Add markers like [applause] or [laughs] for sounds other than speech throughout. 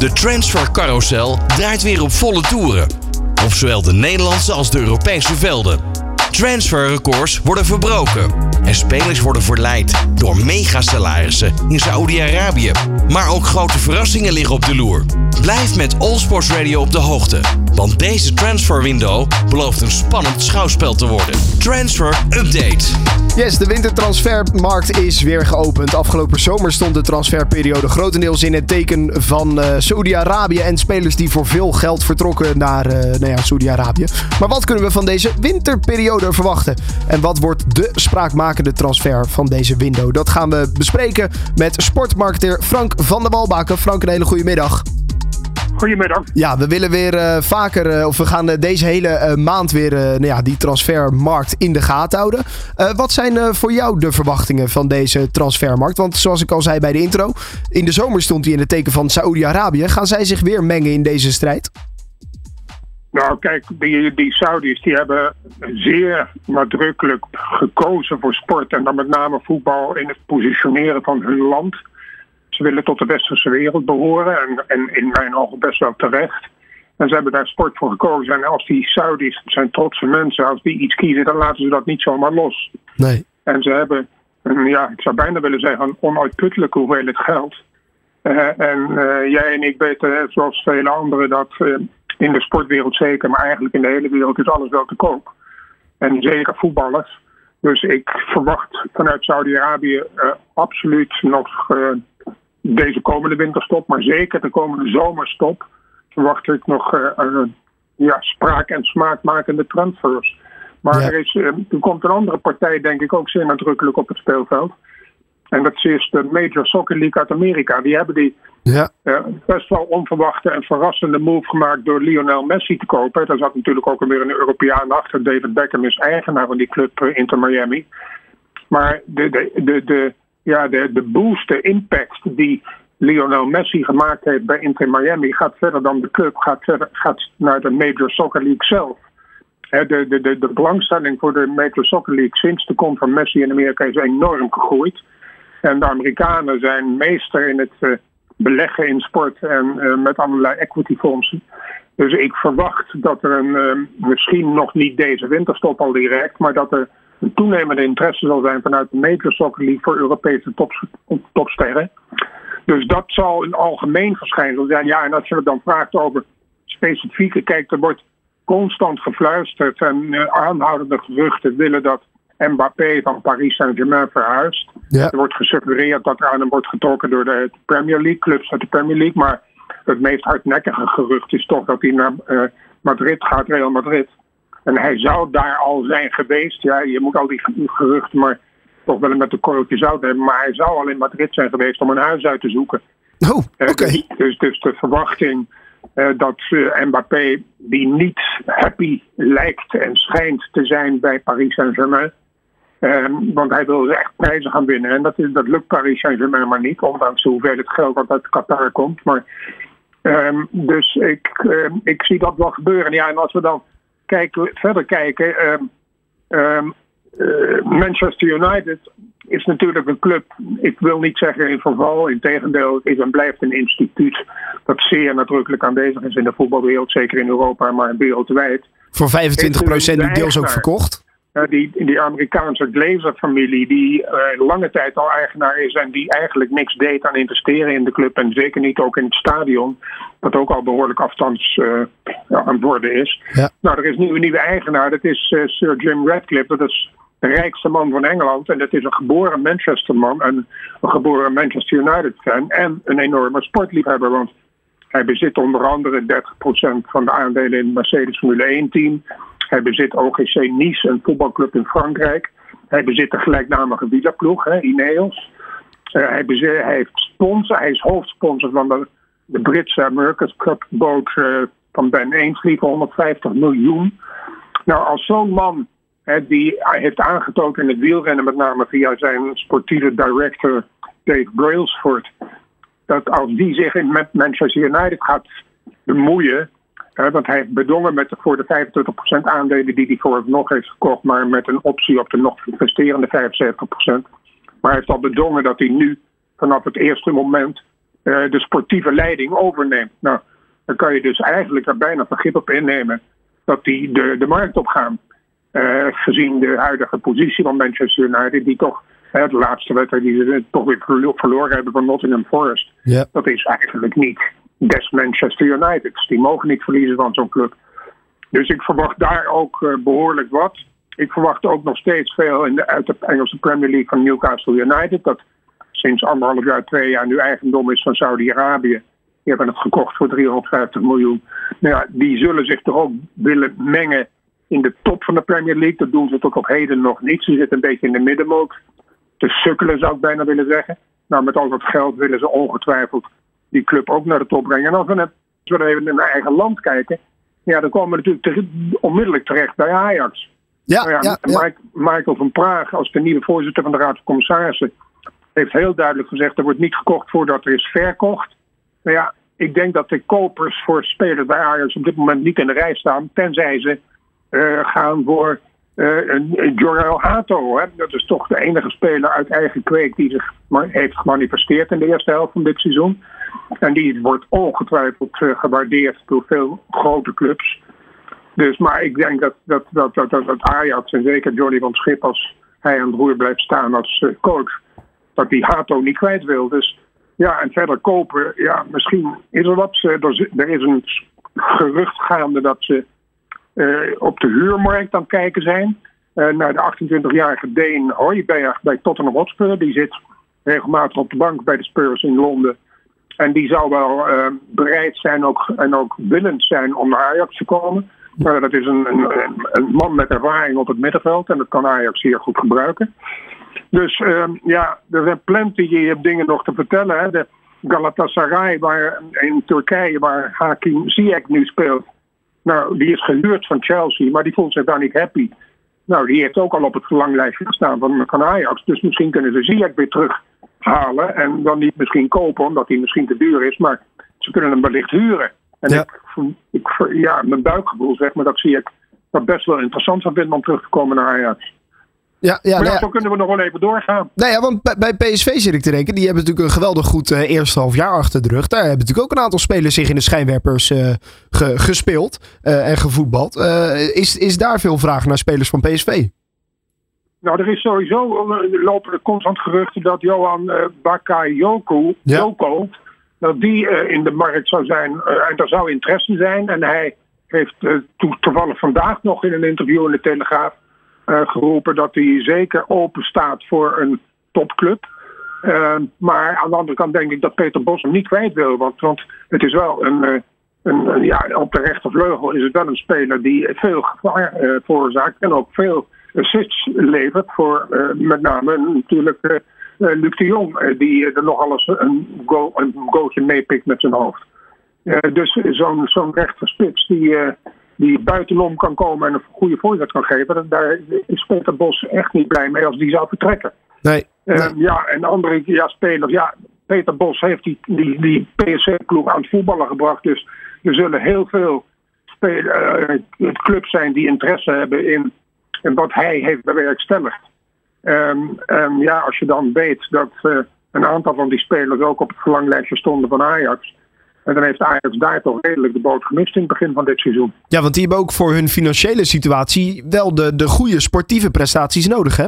De transfercarousel draait weer op volle toeren. Op zowel de Nederlandse als de Europese velden. Transferrecords worden verbroken. En spelers worden verleid door megasalarissen in Saoedi-Arabië. Maar ook grote verrassingen liggen op de loer. Blijf met All Sports Radio op de hoogte. Want deze transferwindow belooft een spannend schouwspel te worden. Transfer Update. Yes, de wintertransfermarkt is weer geopend. Afgelopen zomer stond de transferperiode grotendeels in het teken van uh, Saoedi-Arabië en spelers die voor veel geld vertrokken naar uh, nou ja, Saoedi-Arabië. Maar wat kunnen we van deze winterperiode verwachten? En wat wordt de spraakmakende transfer van deze window? Dat gaan we bespreken met sportmarketeer Frank van der Walbaken. Frank, een hele goede middag. Goedemiddag. Ja, we willen weer uh, vaker, uh, of we gaan uh, deze hele maand weer nou ja, die transfermarkt in de gaten houden. wat zijn voor jou de verwachtingen van deze transfermarkt? Want zoals ik al zei bij de intro, in de zomer stond hij in het teken van Saoedi-Arabië. Gaan zij zich weer mengen in deze strijd? Nou, kijk, die, die Saudis die hebben zeer nadrukkelijk gekozen voor sport. En dan met name voetbal in het positioneren van hun land. Ze willen tot de westerse wereld behoren en, en in mijn ogen best wel terecht. En ze hebben daar sport voor gekozen. En als die Saudis, zijn trotse mensen, als die iets kiezen, dan laten ze dat niet zomaar los. Nee. En ze hebben, een, ja, ik zou bijna willen zeggen, een onuitputtelijke hoeveelheid geld. Uh, en uh, jij en ik weten, zoals vele anderen, dat uh, in de sportwereld zeker, maar eigenlijk in de hele wereld is alles wel te koop. En zeker voetballers. Dus ik verwacht vanuit Saudi-Arabië absoluut nog deze komende winterstop, maar zeker de komende zomerstop, verwacht ik nog uh, uh, ja, spraak- en smaakmakende transfers. Maar er, is, uh, er komt een andere partij, denk ik, ook zeer nadrukkelijk op het speelveld. En dat is de Major Soccer League uit Amerika. Die hebben die ja. best wel onverwachte en verrassende move gemaakt door Lionel Messi te kopen. Daar zat natuurlijk ook weer een Europeaan achter. David Beckham is eigenaar van die club Inter Miami. Maar de, de, de, de ja, de, de boost, de impact die Lionel Messi gemaakt heeft bij Inter Miami gaat verder dan de club, gaat, verder, gaat naar de Major Soccer League zelf. de, de, de, de belangstelling voor de Major Soccer League sinds de komst van Messi in Amerika is enorm gegroeid. En de Amerikanen zijn meester in het uh, beleggen in sport en uh, met allerlei equity fondsen. Dus ik verwacht dat er een, uh, misschien nog niet deze winterstop al direct, maar dat er een toenemende interesse zal zijn vanuit de Major Soccer League voor Europese top, topsterren. Dus dat zal een algemeen verschijnsel zijn. Ja, en als je het dan vraagt over specifieke, kijk, er wordt constant gefluisterd en uh, aanhoudende geruchten willen dat Mbappé van Paris Saint-Germain verhuist. Ja. Er wordt gesuggereerd dat er aan hem wordt getrokken door de Premier League, clubs uit de Premier League. Maar het meest hardnekkige gerucht is toch dat hij naar uh, Madrid gaat, Real Madrid. En hij zou daar al zijn geweest. Ja, je moet al die geruchten maar toch wel met de korreltje zout hebben. Maar hij zou al in Madrid zijn geweest om een huis uit te zoeken. Oh, oké. Okay. Dus, dus, dus, de verwachting uh, dat uh, Mbappé, die niet happy lijkt en schijnt te zijn bij Paris Saint-Germain. Um, want hij wil echt prijzen gaan winnen. En dat, is, dat lukt Paris Saint-Germain maar niet, ondanks de hoeveelheid geld dat uit Qatar komt. Maar, um, dus ik, um, ik zie dat wel gebeuren. Ja, en als we dan kijken, verder kijken. Um, um, uh, Manchester United is natuurlijk een club, ik wil niet zeggen in verval, in tegendeel, het is en blijft een instituut dat zeer nadrukkelijk aanwezig is in de voetbalwereld, zeker in Europa, maar wereldwijd. Voor 25% nu deels ook verkocht? Die, die Amerikaanse Glazer-familie, die uh, lange tijd al eigenaar is en die eigenlijk niks deed aan investeren in de club en zeker niet ook in het stadion, dat ook al behoorlijk afstands uh, aan het worden is. Ja. Nou, er is nu een nieuwe eigenaar, dat is Sir Jim Radcliffe, dat is de rijkste man van Engeland en dat is een geboren Manchester-man en een geboren Manchester United-fan en een enorme sportliefhebber, want hij bezit onder andere 30% van de aandelen in het Mercedes Formule 1-team. Hij bezit OGC Nice, een voetbalclub in Frankrijk. Hij bezit de gelijknamige wielerploeg, Ineos. Uh, hij, bezit, hij, heeft hij is hoofdsponsor van de, de Britse America's Cup boot uh, van Ben Ainsley voor 150 miljoen. Nou, als zo'n man hè, die heeft aangetoond in het wielrennen, met name via zijn sportieve director Dave Brailsford, dat als die zich in Manchester United gaat bemoeien, want hij heeft bedongen met, voor de 25% aandelen die hij vooralsnog heeft gekocht, maar met een optie op de nog resterende 75%. Maar hij heeft al bedongen dat hij nu vanaf het eerste moment de sportieve leiding overneemt. Nou, dan kan je dus eigenlijk er bijna vergif op innemen dat die de, de markt opgaan. Uh, gezien de huidige positie van Manchester United, die toch uh, de laatste wedstrijd die ze toch weer verloren hebben van Nottingham Forest. Ja. Dat is eigenlijk niet des Manchester United. Die mogen niet verliezen van zo'n club. Dus ik verwacht daar ook uh, behoorlijk wat. Ik verwacht ook nog steeds veel in de, uit de Engelse Premier League van Newcastle United. Dat sinds anderhalf jaar, twee jaar nu eigendom is van Saudi-Arabië. Die hebben het gekocht voor 350 miljoen. Nou ja, die zullen zich toch ook willen mengen in de top van de Premier League. Dat doen ze toch op heden nog niet. Ze zitten een beetje in de middenmoot. Te sukkelen zou ik bijna willen zeggen. Nou, met al dat geld willen ze ongetwijfeld die club ook naar de top brengen. En als we, net, als we even naar eigen land kijken, ja, dan komen we natuurlijk onmiddellijk terecht bij Ajax. Ja, nou ja, ja, ja. Michael van Praag, als de nieuwe voorzitter van de Raad van Commissarissen, heeft heel duidelijk gezegd: er wordt niet gekocht voordat er is verkocht. Nou ja, ik denk dat de kopers voor spelers bij Ajax op dit moment niet in de rij staan, tenzij ze uh, gaan voor uh, Jorel Hato. Dat is toch de enige speler uit eigen kweek die zich heeft gemanifesteerd in de eerste helft van dit seizoen. En die wordt ongetwijfeld uh, gewaardeerd door veel grote clubs. Dus, maar ik denk dat, dat, dat, dat, dat, Ajax en zeker Johnny van Schip, als hij aan het roer blijft staan als coach, dat die Hato niet kwijt wil. Dus ja, en verder kopen, ja, misschien is er wat. Er is een gerucht gaande dat ze op de huurmarkt aan het kijken zijn. Uh, naar de 28-jarige Deen Hooiberg bij Tottenham Hotspur. Die zit regelmatig op de bank bij de Spurs in Londen. En die zou wel uh, bereid zijn ook, en ook willend zijn om naar Ajax te komen. Maar dat is een, een, een, man met ervaring op het middenveld. En dat kan Ajax zeer goed gebruiken. Dus ja, er zijn plenty dingen nog te vertellen. Hè. De Galatasaray waar, in Turkije, waar Hakim Ziyech nu speelt. Nou, die is gehuurd van Chelsea, maar die voelt zich daar niet happy. Nou, die heeft ook al op het verlanglijstje gestaan van, van Ajax. Dus misschien kunnen ze Ziyech weer terughalen. En dan niet misschien kopen, omdat hij misschien te duur is. Maar ze kunnen hem wellicht huren. En Ja. ik, ik, ja, mijn buikgevoel zegt me dat Ziyech dat best wel interessant zou vinden om terug te komen naar Ajax. Ja, ja, maar nou ja, zo kunnen we nog wel even doorgaan. nou ja, want bij, bij PSV zit ik te denken. Die hebben natuurlijk een geweldig goed eh, eerste half jaar achter de rug. Daar hebben natuurlijk ook een aantal spelers zich in de schijnwerpers eh, ge- gespeeld eh, en gevoetbald. Is, is daar veel vraag naar spelers van PSV? Nou, er is sowieso lopen constant geruchten dat Johan Bakayoko, Ja. Joko, dat die in de markt zou zijn. en daar zou interesse zijn. En hij heeft to- toevallig vandaag nog in een interview in de Telegraaf geroepen dat hij zeker open staat voor een topclub. Eh, maar aan de andere kant denk ik dat Peter Bos hem niet kwijt wil. Want, want het is wel een, eh, een, ja, op de rechtervleugel is het wel een speler die veel gevaar eh, veroorzaakt. En ook veel assists levert voor eh, met name natuurlijk eh, eh, Luc de Jong. eh, die er nogal eens een, goal, een meepikt met zijn hoofd. Eh, dus zo'n zo'n rechterspits die, eh, die buitenom kan komen en een goede voorzet kan geven. Daar is Peter Bos echt niet blij mee als die zou vertrekken. Nee. Eh, nee. Ja, en andere ja, spelers. Ja, Peter Bos heeft die, die, die PSV-ploeg aan het voetballen gebracht. Dus er zullen heel veel eh, clubs zijn die interesse hebben in, in wat hij heeft bewerkstelligd. Ehm, en ja, als je dan weet dat eh, een aantal van die spelers ook op het verlanglijstje stonden van Ajax. En dan heeft Ajax daar toch redelijk de boot gemist in het begin van dit seizoen. Ja, want die hebben ook voor hun financiële situatie wel de, de goede sportieve prestaties nodig, hè?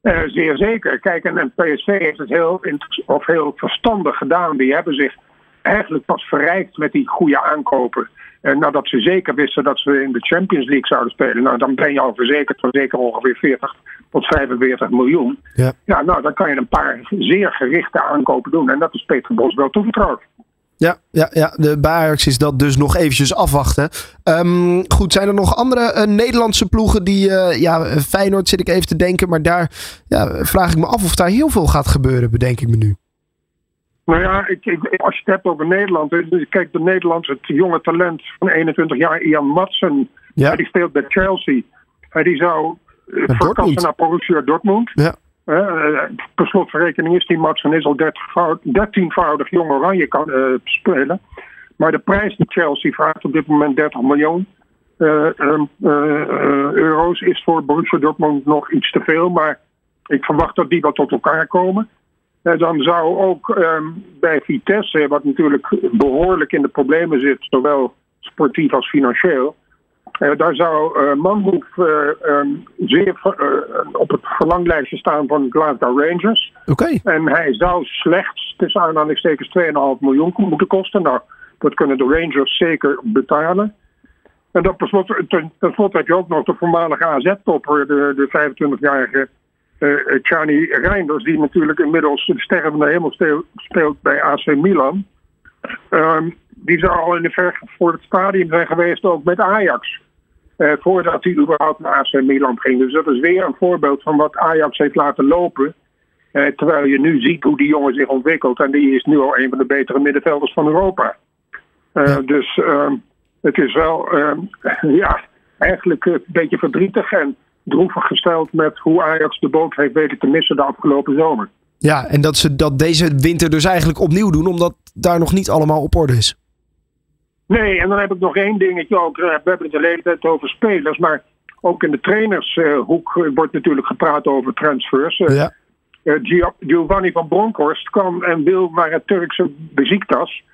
Eh, zeer zeker. Kijk, en, PSV heeft het heel, of heel verstandig gedaan. Die hebben zich eigenlijk pas verrijkt met die goede aankopen. En nadat ze zeker wisten dat ze in de Champions League zouden spelen. Nou, dan ben je al verzekerd van zeker ongeveer 40 tot 45 miljoen. Ja. Ja, nou, dan kan je een paar zeer gerichte aankopen doen. En dat is Peter Bos wel toevertrouwd. Ja, ja, ja. De, bij Ajax is dat dus nog eventjes afwachten. Ehm, goed, zijn er nog andere eh, Nederlandse ploegen die... eh, ja, Feyenoord zit ik even te denken. Maar daar ja, vraag ik me af of daar heel veel gaat gebeuren, bedenk ik me nu. Nou ja, ik, ik, als je het hebt over Nederland. dus Kijk, de Nederlandse het jonge talent van 21 jaar, Ian Matsen. Ja, Die speelt bij Chelsea. En die zou eh, verkassen naar Borussia Dortmund. ja. Eh, per slotverrekening is die Matsen is al 13-voudig jong oranje kan eh, spelen. Maar de prijs die Chelsea vraagt op dit moment 30 miljoen eh, ehm, eh, eh, euro's is voor Borussia Dortmund nog iets te veel. Maar ik verwacht dat die wel tot elkaar komen. dan zou ook ehm, bij Vitesse, wat natuurlijk behoorlijk in de problemen zit, zowel sportief als financieel. Daar zou uh, Manhoef ehm, zeer op het verlanglijstje staan van Glasgow Rangers. Oké. En hij zou slechts tussen aanhalingstekens 2,5 miljoen moeten kosten. Nou, dat kunnen de Rangers zeker betalen. En dat ten, tenslotte heb je ook nog de voormalige AZ-topper, de, de 25-jarige uh, Chani Reinders, die natuurlijk inmiddels de sterren van de hemel speelt, bij AC Milan. Um, die zou al in de ver voor het stadium zijn geweest, ook met Ajax. Uh, voordat hij überhaupt naar AC Milan ging. Dus dat is weer een voorbeeld van wat Ajax heeft laten lopen. Uh, terwijl je nu ziet hoe die jongen zich ontwikkelt. En die is nu al een van de betere middenvelders van Europa. Ja. Dus uh, het is wel [laughs] ja, eigenlijk een beetje verdrietig. En droevig gesteld met hoe Ajax de boot heeft weten te missen de afgelopen zomer. Ja, en dat ze dat deze winter dus eigenlijk opnieuw doen, omdat daar nog niet allemaal op orde is. Nee, en dan heb ik nog één dingetje ook. We hebben het de hele tijd over spelers, maar ook in de trainershoek wordt natuurlijk gepraat over transfers. Ja. Giovanni van Bronckhorst kan en wil naar het Turkse Beziktas.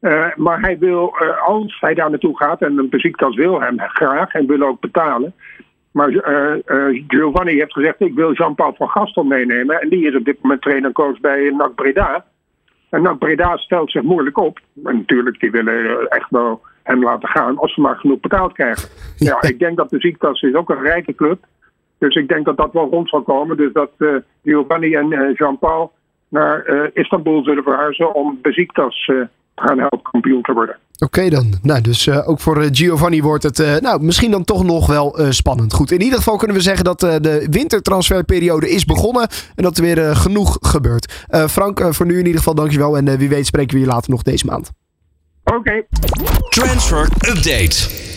Uh, maar hij wil, uh, als hij daar naartoe gaat, en een Beziktas wil hem graag en wil ook betalen, maar uh, Giovanni heeft gezegd: Ik wil Jean-Paul van Gastel meenemen. En die is op dit moment trainer coach bij NAC Breda. En NAC Breda stelt zich moeilijk op. En natuurlijk, die willen echt wel hem laten gaan als ze maar genoeg betaald krijgen. [laughs] Ja, ik denk dat de Ziektas is ook een rijke club. Dus ik denk dat dat wel rond zal komen. Dus dat uh, Giovanni en Jean-Paul naar Istanbul zullen verhuizen om de Ziektas gaan helpen kampioen te worden. Oké dan. Nou, dus uh, ook voor uh, Giovanni wordt het uh, nou, misschien dan toch nog wel spannend. Goed, in ieder geval kunnen we zeggen dat de wintertransferperiode is begonnen. En dat er weer genoeg gebeurt. Frank, voor nu in ieder geval dankjewel. En wie weet spreken we je later nog deze maand. Oké. Okay. Transfer Update.